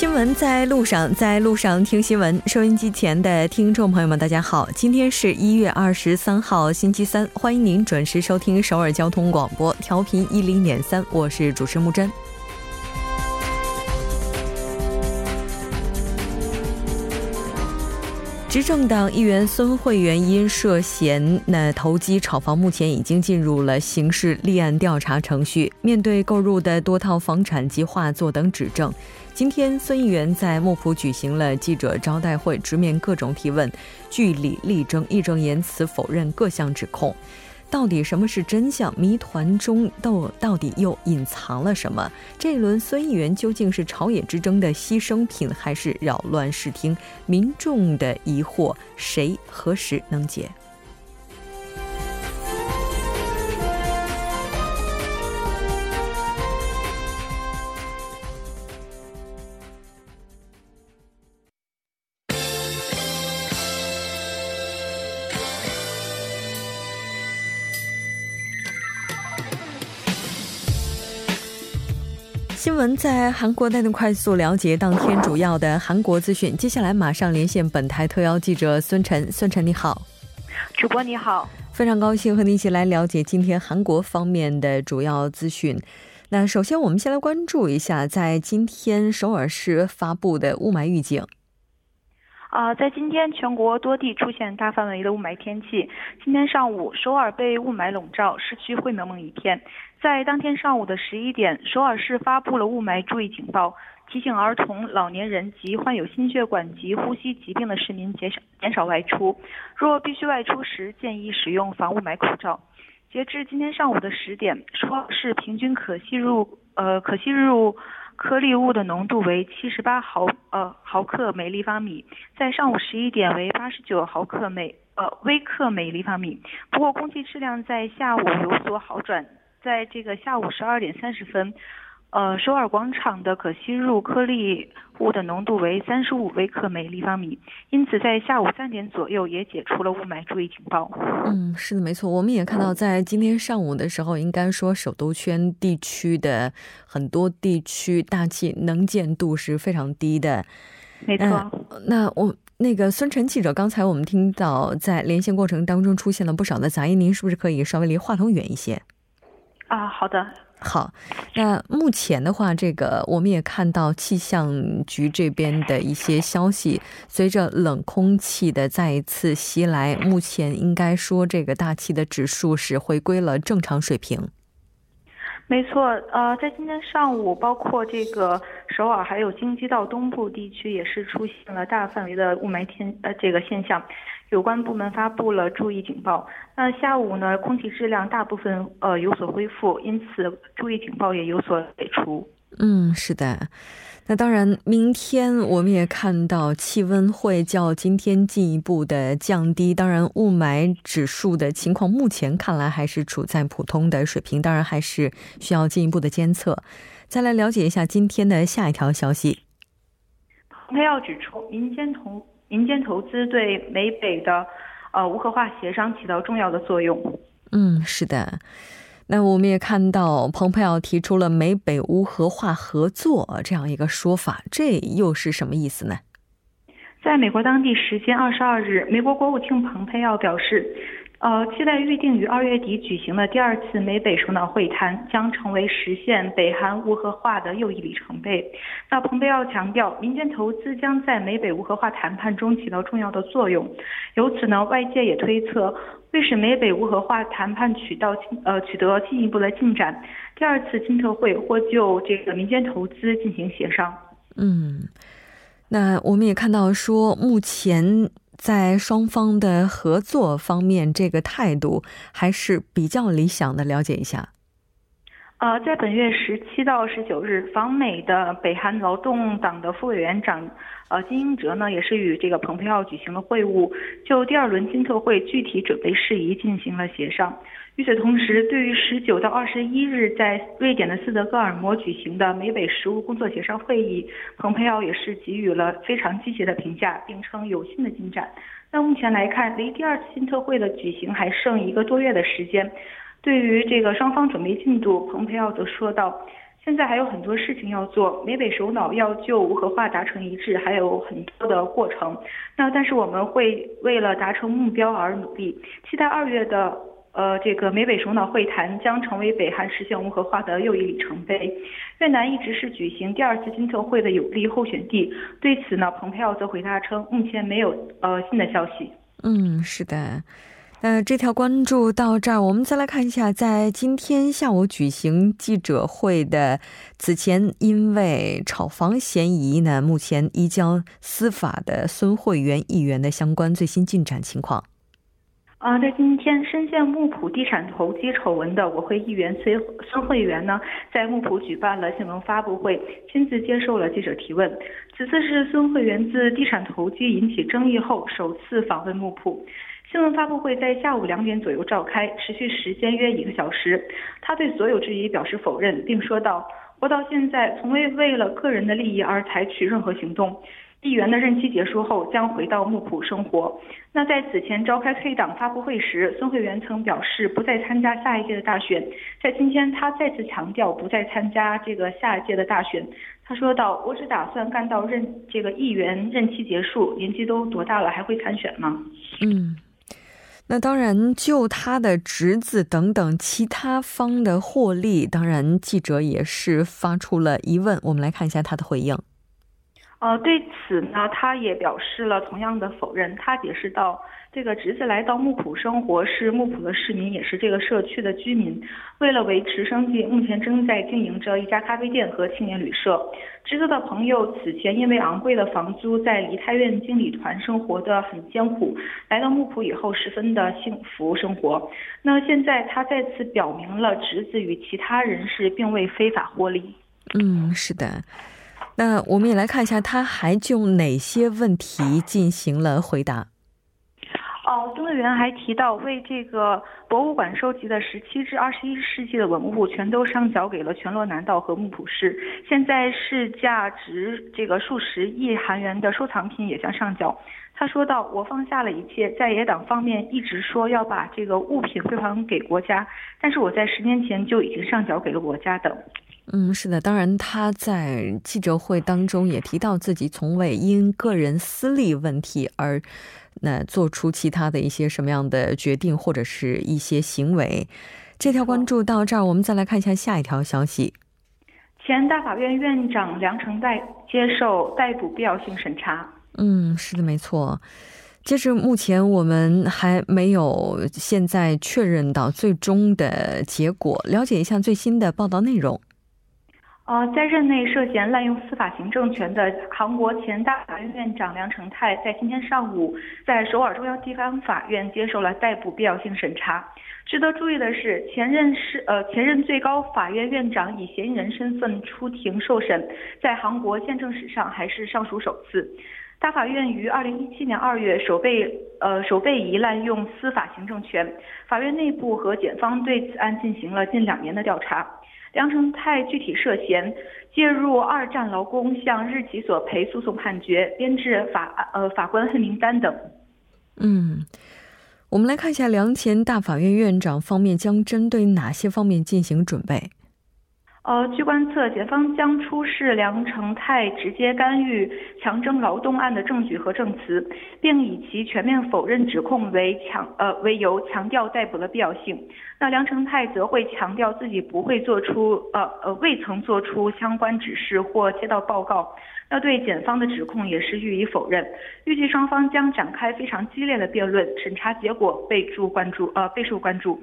新闻在路上，在路上听新闻。收音机前的听众朋友们，大家好，今天是一月二十三号，星期三，欢迎您准时收听首尔交通广播，调频一零点三，我是主持木真。执政党议员孙慧媛因涉嫌那投机炒房，目前已经进入了刑事立案调查程序。面对购入的多套房产及画作等指证，今天孙议员在木浦举行了记者招待会，直面各种提问，据理力争，义正言辞否认各项指控。到底什么是真相？谜团中到到底又隐藏了什么？这一轮孙议员究竟是朝野之争的牺牲品，还是扰乱视听？民众的疑惑，谁何时能解？闻在韩国带您快速了解当天主要的韩国资讯。接下来马上连线本台特邀记者孙晨。孙晨你好，主播你好，非常高兴和你一起来了解今天韩国方面的主要资讯。那首先我们先来关注一下，在今天首尔市发布的雾霾预警。啊，在今天全国多地出现大范围的雾霾天气。今天上午，首尔被雾霾笼罩，市区灰蒙蒙一片。在当天上午的十一点，首尔市发布了雾霾注意警报，提醒儿童、老年人及患有心血管及呼吸疾病的市民减少减少外出。若必须外出时，建议使用防雾霾口罩。截至今天上午的十点，首尔市平均可吸入呃可吸入。颗粒物的浓度为七十八毫呃毫克每立方米，在上午十一点为八十九毫克每呃微克每立方米。不过空气质量在下午有所好转，在这个下午十二点三十分。呃，首尔广场的可吸入颗粒物的浓度为三十五微克每立方米，因此在下午三点左右也解除了雾霾注意警报。嗯，是的，没错。我们也看到，在今天上午的时候，应该说首都圈地区的很多地区大气能见度是非常低的。没错。那我那个孙晨记者，刚才我们听到在连线过程当中出现了不少的杂音，您是不是可以稍微离话筒远一些？啊，好的。好，那目前的话，这个我们也看到气象局这边的一些消息，随着冷空气的再一次袭来，目前应该说这个大气的指数是回归了正常水平。没错，呃，在今天上午，包括这个首尔还有京畿道东部地区，也是出现了大范围的雾霾天呃这个现象，有关部门发布了注意警报。那下午呢，空气质量大部分呃有所恢复，因此注意警报也有所解除。嗯，是的。那当然，明天我们也看到气温会较今天进一步的降低。当然，雾霾指数的情况目前看来还是处在普通的水平，当然还是需要进一步的监测。再来了解一下今天的下一条消息。蓬佩奥指出，民间投民间投资对美北的呃无核化协商起到重要的作用。嗯，是的。那我们也看到，蓬佩奥提出了美北无核化合作这样一个说法，这又是什么意思呢？在美国当地时间二十二日，美国国务卿蓬佩奥表示。呃，期待预定于二月底举行的第二次美北首脑会谈将成为实现北韩无核化的又一里程碑。那蓬佩奥强调，民间投资将在美北无核化谈判中起到重要的作用。由此呢，外界也推测，为使美北无核化谈判取到呃取得进一步的进展，第二次金特会或就这个民间投资进行协商。嗯，那我们也看到说，目前。在双方的合作方面，这个态度还是比较理想的。了解一下。呃，在本月十七到十九日访美的北韩劳动党的副委员长呃金英哲呢，也是与这个蓬佩奥举行了会晤，就第二轮金特会具体准备事宜进行了协商。与此同时，对于十九到二十一日在瑞典的斯德哥尔摩举行的美北食物工作协商会议，蓬佩奥也是给予了非常积极的评价，并称有新的进展。那目前来看，离第二次新特会的举行还剩一个多月的时间。对于这个双方准备进度，蓬佩奥则说道：“现在还有很多事情要做，美北首脑要就无核化达成一致，还有很多的过程。那但是我们会为了达成目标而努力，期待二月的呃这个美北首脑会谈将成为北韩实现无核化的又一里程碑。越南一直是举行第二次金特会的有利候选地，对此呢，蓬佩奥则回答称，目前没有呃新的消息。嗯，是的。那这条关注到这儿，我们再来看一下，在今天下午举行记者会的此前，因为炒房嫌疑呢，目前移交司法的孙慧媛议员的相关最新进展情况。啊，在今天深陷木浦地产投机丑闻的国会议员孙孙慧媛呢，在木浦举办了新闻发布会，亲自接受了记者提问。此次是孙慧媛自地产投机引起争议后首次访问木浦。新闻发布会在下午两点左右召开，持续时间约一个小时。他对所有质疑表示否认，并说道：“我到现在从未为了个人的利益而采取任何行动。议员的任期结束后将回到木浦生活。”那在此前召开黑党发布会时，孙慧媛曾表示不再参加下一届的大选。在今天，他再次强调不再参加这个下一届的大选。他说道：“我只打算干到任这个议员任期结束。年纪都多大了，还会参选吗？”嗯。那当然，就他的侄子等等其他方的获利，当然记者也是发出了疑问。我们来看一下他的回应。呃，对此呢，他也表示了同样的否认。他解释道。这个侄子来到木浦生活，是木浦的市民，也是这个社区的居民。为了维持生计，目前正在经营着一家咖啡店和青年旅社。侄子的朋友此前因为昂贵的房租，在梨泰院经理团生活的很艰苦，来到木浦以后十分的幸福生活。那现在他再次表明了侄子与其他人士并未非法获利。嗯，是的。那我们也来看一下，他还就哪些问题进行了回答。哦，孙委员还提到，为这个博物馆收集的十七至二十一世纪的文物，全都上缴给了全罗南道和木浦市。现在是价值这个数十亿韩元的收藏品也将上缴。他说道：“我放下了一切，在野党方面一直说要把这个物品归还给国家，但是我在十年前就已经上缴给了国家的。”嗯，是的，当然他在记者会当中也提到自己从未因个人私利问题而。那做出其他的一些什么样的决定或者是一些行为？这条关注到这儿，我们再来看一下下一条消息。前大法院院长梁成代接受逮捕必要性审查。嗯，是的，没错。截至目前，我们还没有现在确认到最终的结果。了解一下最新的报道内容。呃，在任内涉嫌滥用司法行政权的韩国前大法院院长梁成泰，在今天上午在首尔中央地方法院接受了逮捕必要性审查。值得注意的是，前任是呃前任最高法院院长以嫌疑人身份出庭受审，在韩国宪政史上还是尚属首次。大法院于二零一七年二月首被呃首被疑滥用司法行政权，法院内部和检方对此案进行了近两年的调查。梁成泰具体涉嫌介入二战劳工向日企索赔诉讼判决、编制法呃法官黑名单等。嗯，我们来看一下梁前大法院院长方面将针对哪些方面进行准备。呃，据观测，检方将出示梁成泰直接干预强征劳动案的证据和证词，并以其全面否认指控为强呃为由，强调逮捕的必要性。那梁成泰则会强调自己不会做出呃呃未曾做出相关指示或接到报告。那对检方的指控也是予以否认。预计双方将展开非常激烈的辩论，审查结果备注关注呃备受关注。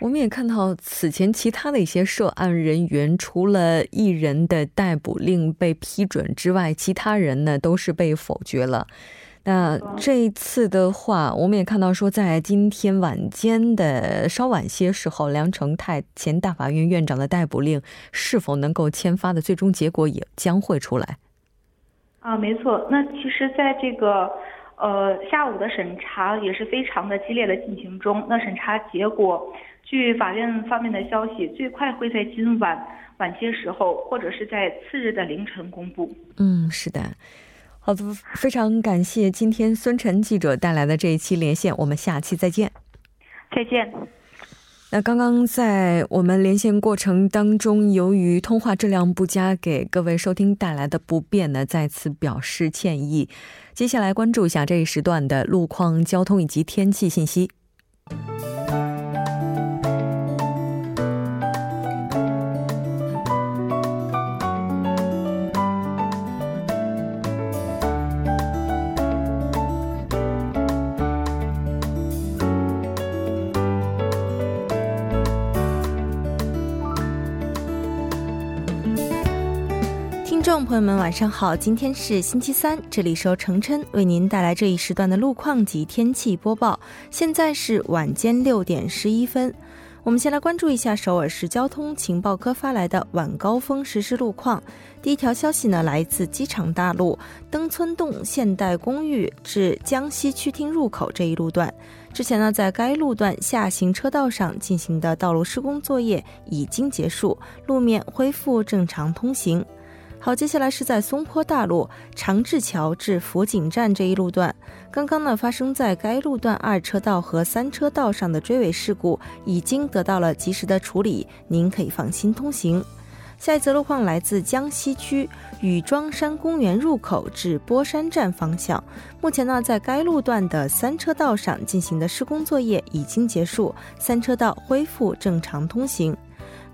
我们也看到，此前其他的一些涉案人员，除了一人的逮捕令被批准之外，其他人呢都是被否决了。那这一次的话，我们也看到说，在今天晚间的稍晚些时候，梁成泰前大法院院长的逮捕令是否能够签发的最终结果也将会出来。啊，没错。那其实，在这个呃下午的审查也是非常的激烈的进行中。那审查结果。据法院方面的消息，最快会在今晚晚些时候，或者是在次日的凌晨公布。嗯，是的。好的，非常感谢今天孙晨记者带来的这一期连线，我们下期再见。再见。那刚刚在我们连线过程当中，由于通话质量不佳，给各位收听带来的不便呢，再次表示歉意。接下来关注一下这一时段的路况、交通以及天气信息。朋友们，晚上好！今天是星期三，这里是由程琛为您带来这一时段的路况及天气播报。现在是晚间六点十一分，我们先来关注一下首尔市交通情报科发来的晚高峰实时路况。第一条消息呢，来自机场大路登村洞现代公寓至江西区厅入口这一路段，之前呢，在该路段下行车道上进行的道路施工作业已经结束，路面恢复正常通行。好，接下来是在松坡大路长治桥至福井站这一路段，刚刚呢发生在该路段二车道和三车道上的追尾事故已经得到了及时的处理，您可以放心通行。下一则路况来自江西区禹庄山公园入口至波山站方向，目前呢在该路段的三车道上进行的施工作业已经结束，三车道恢复正常通行。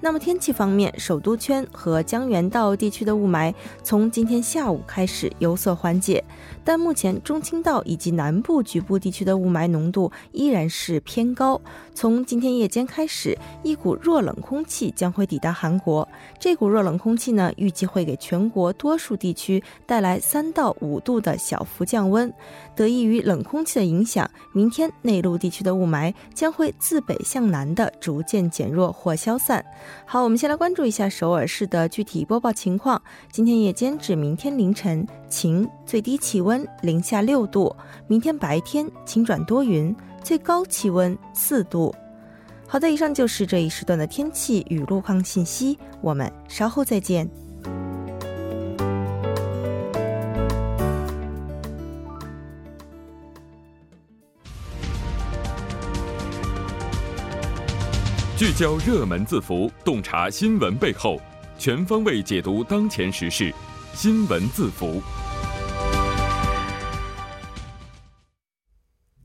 那么天气方面，首都圈和江原道地区的雾霾从今天下午开始有所缓解，但目前中青道以及南部局部地区的雾霾浓度依然是偏高。从今天夜间开始，一股弱冷空气将会抵达韩国。这股弱冷空气呢，预计会给全国多数地区带来三到五度的小幅降温。得益于冷空气的影响，明天内陆地区的雾霾将会自北向南的逐渐减弱或消散。好，我们先来关注一下首尔市的具体播报情况。今天夜间至明天凌晨晴，最低气温零下六度；明天白天晴转多云，最高气温四度。好的，以上就是这一时段的天气与路况信息，我们稍后再见。聚焦热门字符，洞察新闻背后，全方位解读当前时事。新闻字符，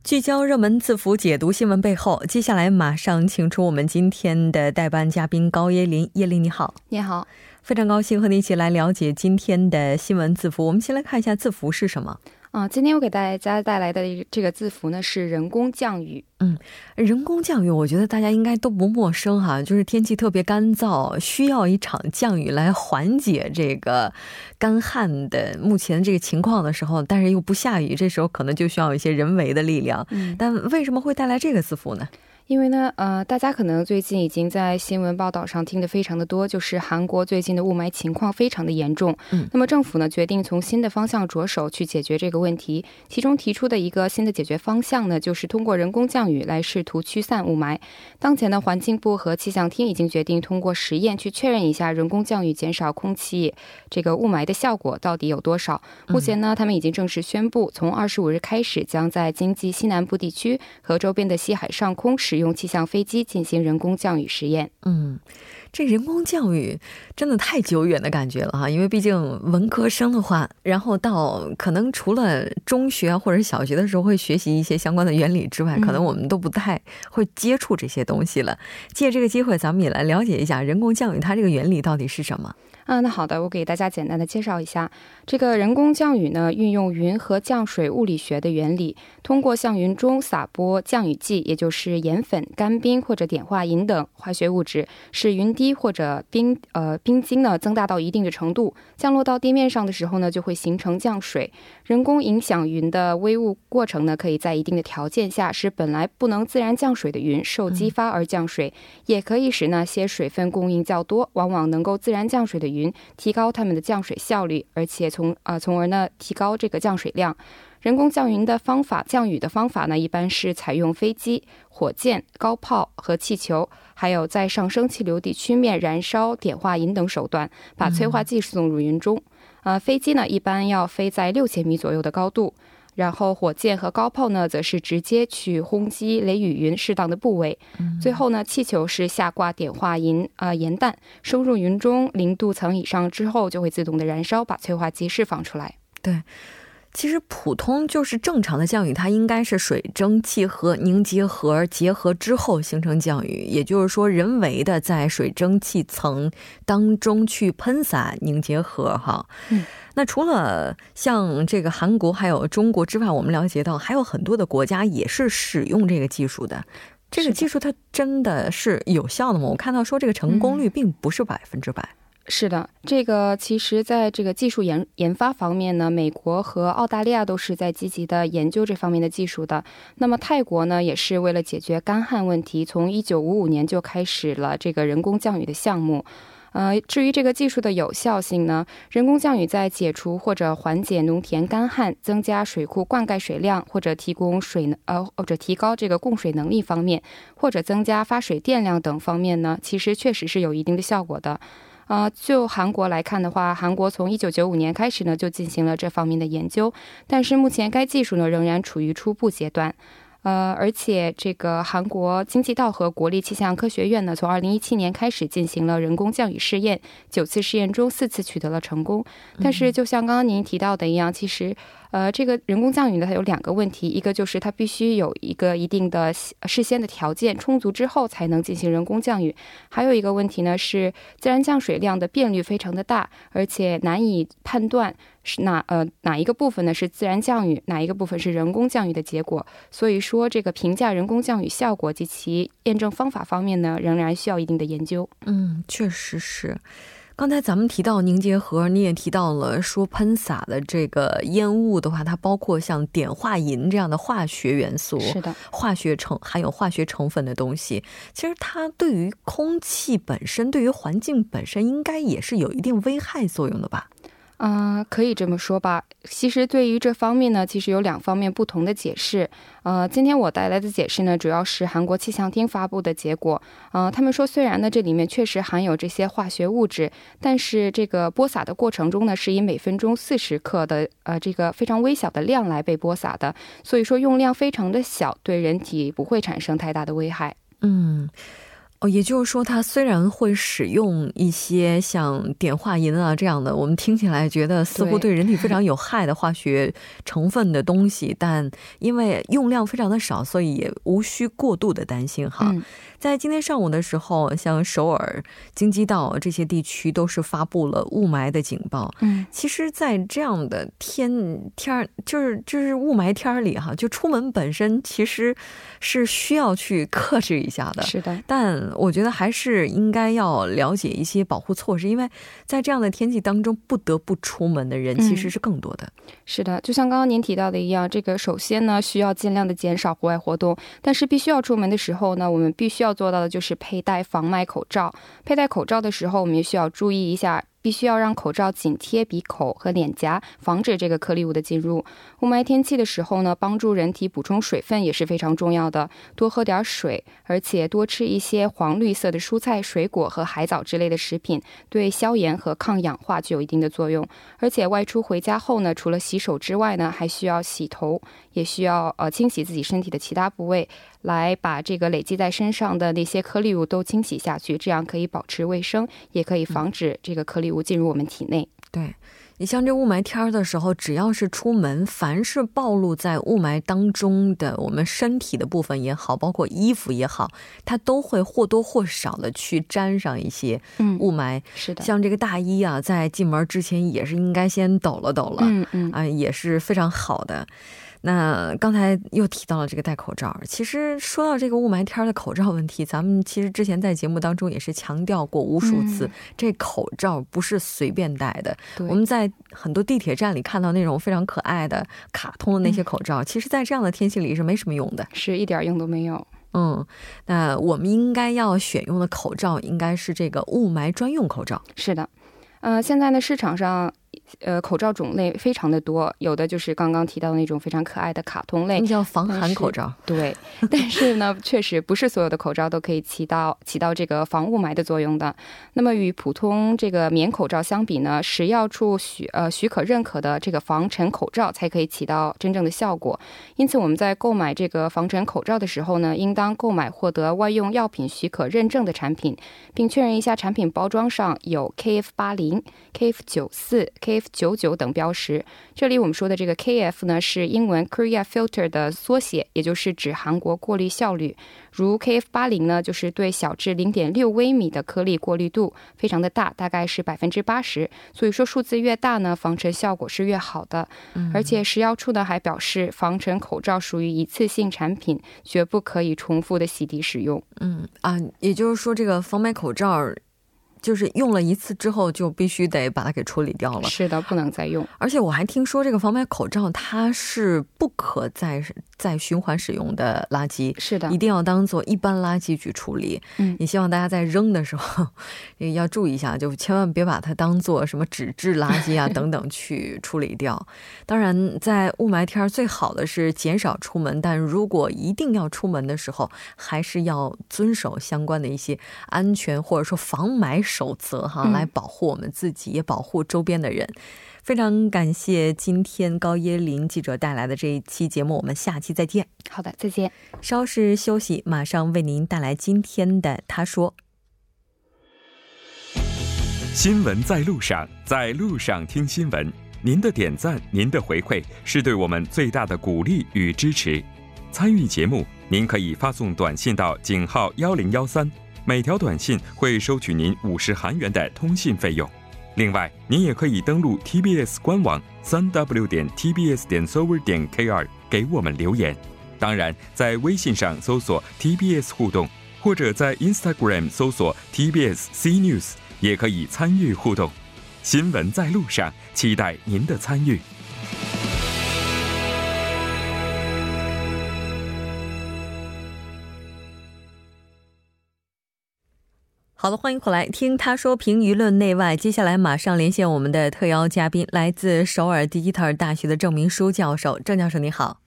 聚焦热门字符，解读新闻背后。接下来马上请出我们今天的代班嘉宾高耶林。耶林你好，你好，非常高兴和你一起来了解今天的新闻字符。我们先来看一下字符是什么。啊，今天我给大家带来的这个字符呢是人工降雨。嗯，人工降雨，我觉得大家应该都不陌生哈，就是天气特别干燥，需要一场降雨来缓解这个干旱的目前这个情况的时候，但是又不下雨，这时候可能就需要一些人为的力量。嗯，但为什么会带来这个字符呢？因为呢，呃，大家可能最近已经在新闻报道上听得非常的多，就是韩国最近的雾霾情况非常的严重。嗯，那么政府呢决定从新的方向着手去解决这个问题，其中提出的一个新的解决方向呢，就是通过人工降雨来试图驱散雾霾。当前呢，环境部和气象厅已经决定通过实验去确认一下人工降雨减少空气这个雾霾的效果到底有多少。目前呢，他们已经正式宣布，从二十五日开始，将在经济西南部地区和周边的西海上空使用气象飞机进行人工降雨实验。嗯，这人工降雨真的太久远的感觉了哈，因为毕竟文科生的话，然后到可能除了中学或者小学的时候会学习一些相关的原理之外，可能我们都不太会接触这些东西了。借这个机会，咱们也来了解一下人工降雨它这个原理到底是什么。啊，那好的，我给大家简单的介绍一下，这个人工降雨呢，运用云和降水物理学的原理，通过向云中撒播降雨剂，也就是盐粉、干冰或者碘化银等化学物质，使云滴或者冰呃冰晶呢增大到一定的程度，降落到地面上的时候呢，就会形成降水。人工影响云的微雾过程呢，可以在一定的条件下，使本来不能自然降水的云受激发而降水，也可以使那些水分供应较多，往往能够自然降水的云。云提高它们的降水效率，而且从啊，从而呢提高这个降水量。人工降云的方法，降雨的方法呢，一般是采用飞机、火箭、高炮和气球，还有在上升气流地区面燃烧碘化银等手段，把催化剂送入云中。呃，飞机呢一般要飞在六千米左右的高度。然后火箭和高炮呢，则是直接去轰击雷雨云适当的部位。最后呢，气球是下挂碘化银啊盐弹，收入云中零度层以上之后，就会自动的燃烧，把催化剂释放出来。对。其实普通就是正常的降雨，它应该是水蒸气和凝结核结合之后形成降雨，也就是说人为的在水蒸气层当中去喷洒凝结核哈。嗯，那除了像这个韩国还有中国之外，我们了解到还有很多的国家也是使用这个技术的。这个技术它真的是有效的吗？我看到说这个成功率并不是百分之百。是的，这个其实，在这个技术研研发方面呢，美国和澳大利亚都是在积极的研究这方面的技术的。那么泰国呢，也是为了解决干旱问题，从一九五五年就开始了这个人工降雨的项目。呃，至于这个技术的有效性呢，人工降雨在解除或者缓解农田干旱、增加水库灌溉水量或者提供水呃或者提高这个供水能力方面，或者增加发水电量等方面呢，其实确实是有一定的效果的。啊，就韩国来看的话，韩国从一九九五年开始呢，就进行了这方面的研究，但是目前该技术呢仍然处于初步阶段。呃，而且这个韩国经济道和国立气象科学院呢，从二零一七年开始进行了人工降雨试验，九次试验中四次取得了成功。但是，就像刚刚您提到的一样，其实。呃，这个人工降雨呢，它有两个问题，一个就是它必须有一个一定的事先的条件充足之后才能进行人工降雨，还有一个问题呢是自然降水量的变率非常的大，而且难以判断是哪呃哪一个部分呢是自然降雨，哪一个部分是人工降雨的结果，所以说这个评价人工降雨效果及其验证方法方面呢，仍然需要一定的研究。嗯，确实是。刚才咱们提到凝结核，你也提到了说喷洒的这个烟雾的话，它包括像碘化银这样的化学元素，是的，化学成含有化学成分的东西，其实它对于空气本身，对于环境本身，应该也是有一定危害作用的吧。嗯，可以这么说吧。其实对于这方面呢，其实有两方面不同的解释。呃，今天我带来的解释呢，主要是韩国气象厅发布的结果。呃，他们说，虽然呢这里面确实含有这些化学物质，但是这个播撒的过程中呢，是以每分钟四十克的呃这个非常微小的量来被播撒的，所以说用量非常的小，对人体不会产生太大的危害。嗯。哦，也就是说，它虽然会使用一些像碘化银啊这样的，我们听起来觉得似乎对人体非 常有害的化学成分的东西，但因为用量非常的少，所以也无需过度的担心哈。在今天上午的时候，像首尔、京畿道这些地区都是发布了雾霾的警报。嗯，其实，在这样的天天儿，就是就是雾霾天儿里哈，就出门本身其实是需要去克制一下的。是的，但我觉得还是应该要了解一些保护措施，因为在这样的天气当中不得不出门的人其实是更多的。是的，就像刚刚您提到的一样，这个首先呢，需要尽量的减少户外活动，但是必须要出门的时候呢，我们必须要。要做到的就是佩戴防霾口罩。佩戴口罩的时候，我们也需要注意一下。必须要让口罩紧贴鼻口和脸颊，防止这个颗粒物的进入。雾霾天气的时候呢，帮助人体补充水分也是非常重要的。多喝点水，而且多吃一些黄绿色的蔬菜、水果和海藻之类的食品，对消炎和抗氧化具有一定的作用。而且外出回家后呢，除了洗手之外呢，还需要洗头，也需要呃清洗自己身体的其他部位，来把这个累积在身上的那些颗粒物都清洗下去。这样可以保持卫生，也可以防止这个颗粒。物进入我们体内。对你像这雾霾天儿的时候，只要是出门，凡是暴露在雾霾当中的我们身体的部分也好，包括衣服也好，它都会或多或少的去沾上一些雾霾。是的，像这个大衣啊，在进门之前也是应该先抖了抖了。嗯嗯啊，也是非常好的。那刚才又提到了这个戴口罩。其实说到这个雾霾天的口罩问题，咱们其实之前在节目当中也是强调过无数次，这口罩不是随便戴的。我们在很多地铁站里看到那种非常可爱的卡通的那些口罩，其实，在这样的天气里是没什么用的，是一点用都没有。嗯，那我们应该要选用的口罩应该是这个雾霾专用口罩。是的。呃，现在呢，市场上呃，口罩种类非常的多，有的就是刚刚提到的那种非常可爱的卡通类，叫防寒口罩。对，但是呢，确实不是所有的口罩都可以起到起到这个防雾霾的作用的。那么与普通这个棉口罩相比呢，食药处许呃许可认可的这个防尘口罩才可以起到真正的效果。因此我们在购买这个防尘口罩的时候呢，应当购买获得外用药品许可认证的产品，并确认一下产品包装上有 KF 八零、KF 九四、KF。九九等标识，这里我们说的这个 KF 呢是英文 Korea Filter 的缩写，也就是指韩国过滤效率。如 KF 八零呢，就是对小至零点六微米的颗粒过滤度非常的大，大概是百分之八十。所以说数字越大呢，防尘效果是越好的。而且食药处呢还表示，防尘口罩属于一次性产品，绝不可以重复的洗涤使用。嗯啊，也就是说这个防霾口罩。就是用了一次之后，就必须得把它给处理掉了。是的，不能再用。而且我还听说，这个防霾口罩它是不可再再循环使用的垃圾。是的，一定要当做一般垃圾去处理。嗯，也希望大家在扔的时候 要注意一下，就千万别把它当做什么纸质垃圾啊 等等去处理掉。当然，在雾霾天最好的是减少出门，但如果一定要出门的时候，还是要遵守相关的一些安全或者说防霾。守则哈，来保护我们自己，也保护周边的人。非常感谢今天高耶林记者带来的这一期节目，我们下期再见。好的，再见。稍事休息，马上为您带来今天的他说。新闻在路上，在路上听新闻。您的点赞，您的回馈，是对我们最大的鼓励与支持。参与节目，您可以发送短信到井号幺零幺三。每条短信会收取您五十韩元的通信费用。另外，您也可以登录 TBS 官网三 w 点 tbs 点 s o v e r 点 kr 给我们留言。当然，在微信上搜索 TBS 互动，或者在 Instagram 搜索 TBS C News 也可以参与互动。新闻在路上，期待您的参与。好的，欢迎回来听他说评舆论内外。接下来马上连线我们的特邀嘉宾，来自首尔迪吉特尔大学的郑明书教授。郑教授，你好。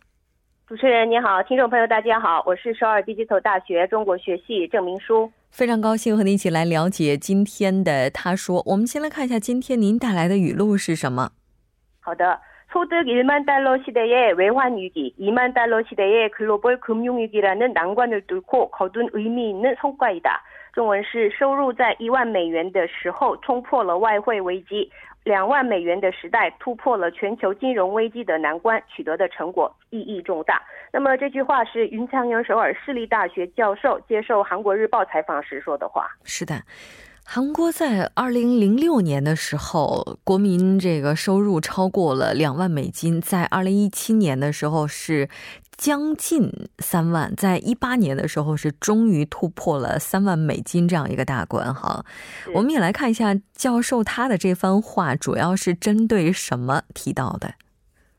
主持人你好，听众朋友大家好，我是首尔迪吉特大学中国学系郑明书。非常高兴和您一起来了解今天的他说。我们先来看一下今天您带来的语录是什么。好的，소득일만달러시대의외환위기이만달러시대의글로벌금융위기라는난관을뚫고거둔의미있는성과이다 中文是收入在一万美元的时候冲破了外汇危机，两万美元的时代突破了全球金融危机的难关，取得的成果意义重大。那么这句话是云强阳首尔市立大学教授接受韩国日报采访时说的话。是的，韩国在二零零六年的时候，国民这个收入超过了两万美金，在二零一七年的时候是。将近三万，在一八年的时候是终于突破了三万美金这样一个大关哈。我们也来看一下教授他的这番话，主要是针对什么提到的？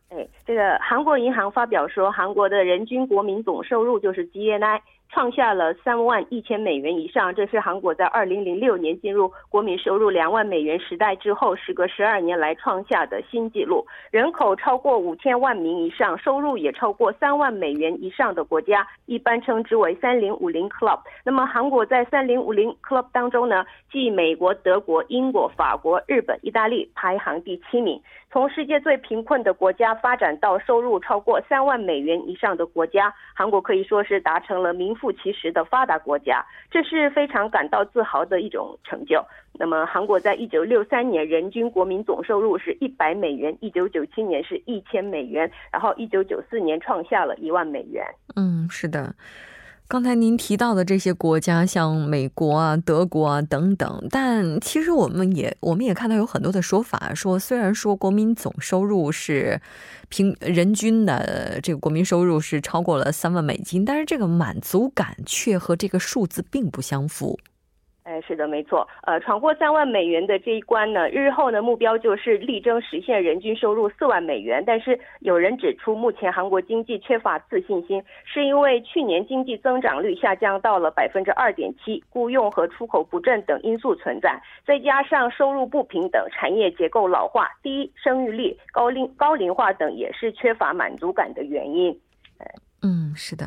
哎，这个韩国银行发表说，韩国的人均国民总收入就是 GNI。创下了三万一千美元以上，这是韩国在二零零六年进入国民收入两万美元时代之后，时隔十二年来创下的新纪录。人口超过五千万名以上，收入也超过三万美元以上的国家，一般称之为三零五零 club。那么韩国在三零五零 club 当中呢，继美国、德国、英国、法国、日本、意大利排行第七名。从世界最贫困的国家发展到收入超过三万美元以上的国家，韩国可以说是达成了名副其实的发达国家，这是非常感到自豪的一种成就。那么，韩国在一九六三年人均国民总收入是一百美元，一九九七年是一千美元，然后一九九四年创下了一万美元。嗯，是的。刚才您提到的这些国家，像美国啊、德国啊等等，但其实我们也我们也看到有很多的说法，说虽然说国民总收入是平人均的这个国民收入是超过了三万美金，但是这个满足感却和这个数字并不相符。哎，是的，没错。呃，闯过三万美元的这一关呢，日后呢目标就是力争实现人均收入四万美元。但是有人指出，目前韩国经济缺乏自信心，是因为去年经济增长率下降到了百分之二点七，雇佣和出口不振等因素存在，再加上收入不平等、产业结构老化、低生育率、高龄高龄化等，也是缺乏满足感的原因。嗯，是的。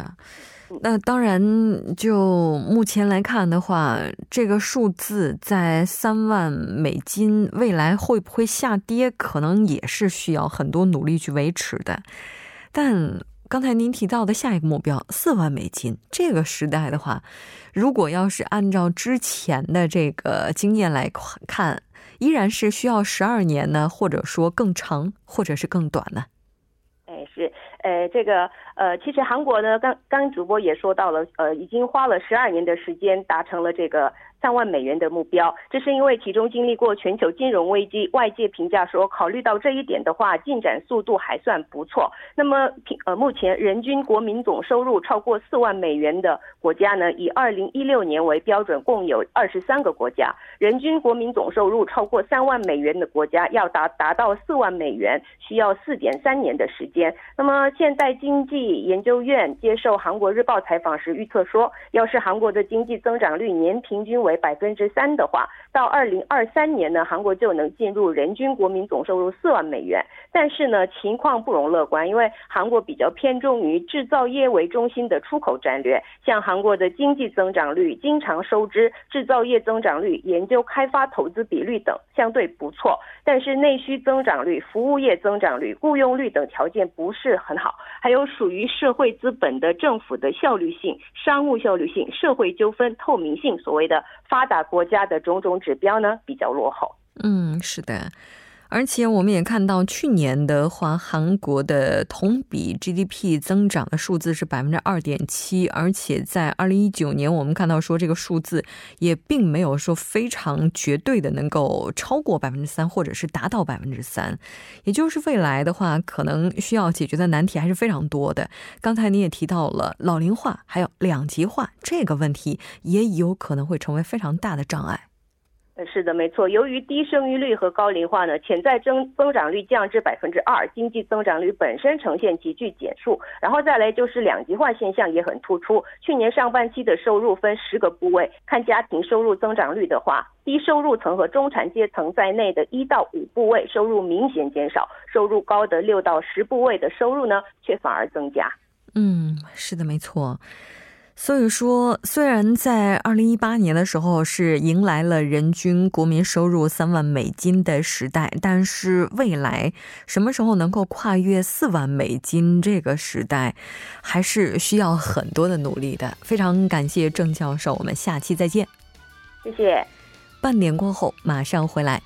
那当然，就目前来看的话，这个数字在三万美金，未来会不会下跌，可能也是需要很多努力去维持的。但刚才您提到的下一个目标四万美金，这个时代的话，如果要是按照之前的这个经验来看，依然是需要十二年呢，或者说更长，或者是更短呢？呃，这个呃，其实韩国呢，刚刚主播也说到了，呃，已经花了十二年的时间达成了这个。三万美元的目标，这是因为其中经历过全球金融危机，外界评价说，考虑到这一点的话，进展速度还算不错。那么，呃，目前人均国民总收入超过四万美元的国家呢，以二零一六年为标准，共有二十三个国家。人均国民总收入超过三万美元的国家，要达达到四万美元，需要四点三年的时间。那么，现代经济研究院接受韩国日报采访时预测说，要是韩国的经济增长率年平均为百分之三的话，到二零二三年呢，韩国就能进入人均国民总收入四万美元。但是呢，情况不容乐观，因为韩国比较偏重于制造业为中心的出口战略，像韩国的经济增长率、经常收支、制造业增长率、研究开发投资比率等相对不错，但是内需增长率、服务业增长率、雇佣率等条件不是很好，还有属于社会资本的政府的效率性、商务效率性、社会纠纷透明性，所谓的。发达国家的种种指标呢比较落后。嗯，是的，而且我们也看到去年的话，韩国的同比 GDP 增长的数字是百分之二点七，而且在二零一九年，我们看到说这个数字也并没有说非常绝对的能够超过百分之三，或者是达到百分之三，也就是未来的话，可能需要解决的难题还是非常多的。刚才你也提到了老龄化，还有两极化这个问题，也有可能会成为非常大的障碍。是的，没错。由于低生育率和高龄化呢，潜在增增长率降至百分之二，经济增长率本身呈现急剧减速。然后再来就是两极化现象也很突出。去年上半期的收入分十个部位，看家庭收入增长率的话，低收入层和中产阶层在内的一到五部位收入明显减少，收入高的六到十部位的收入呢却反而增加。嗯，是的，没错。所以说，虽然在二零一八年的时候是迎来了人均国民收入三万美金的时代，但是未来什么时候能够跨越四万美金这个时代，还是需要很多的努力的。非常感谢郑教授，我们下期再见。谢谢。半点过后马上回来。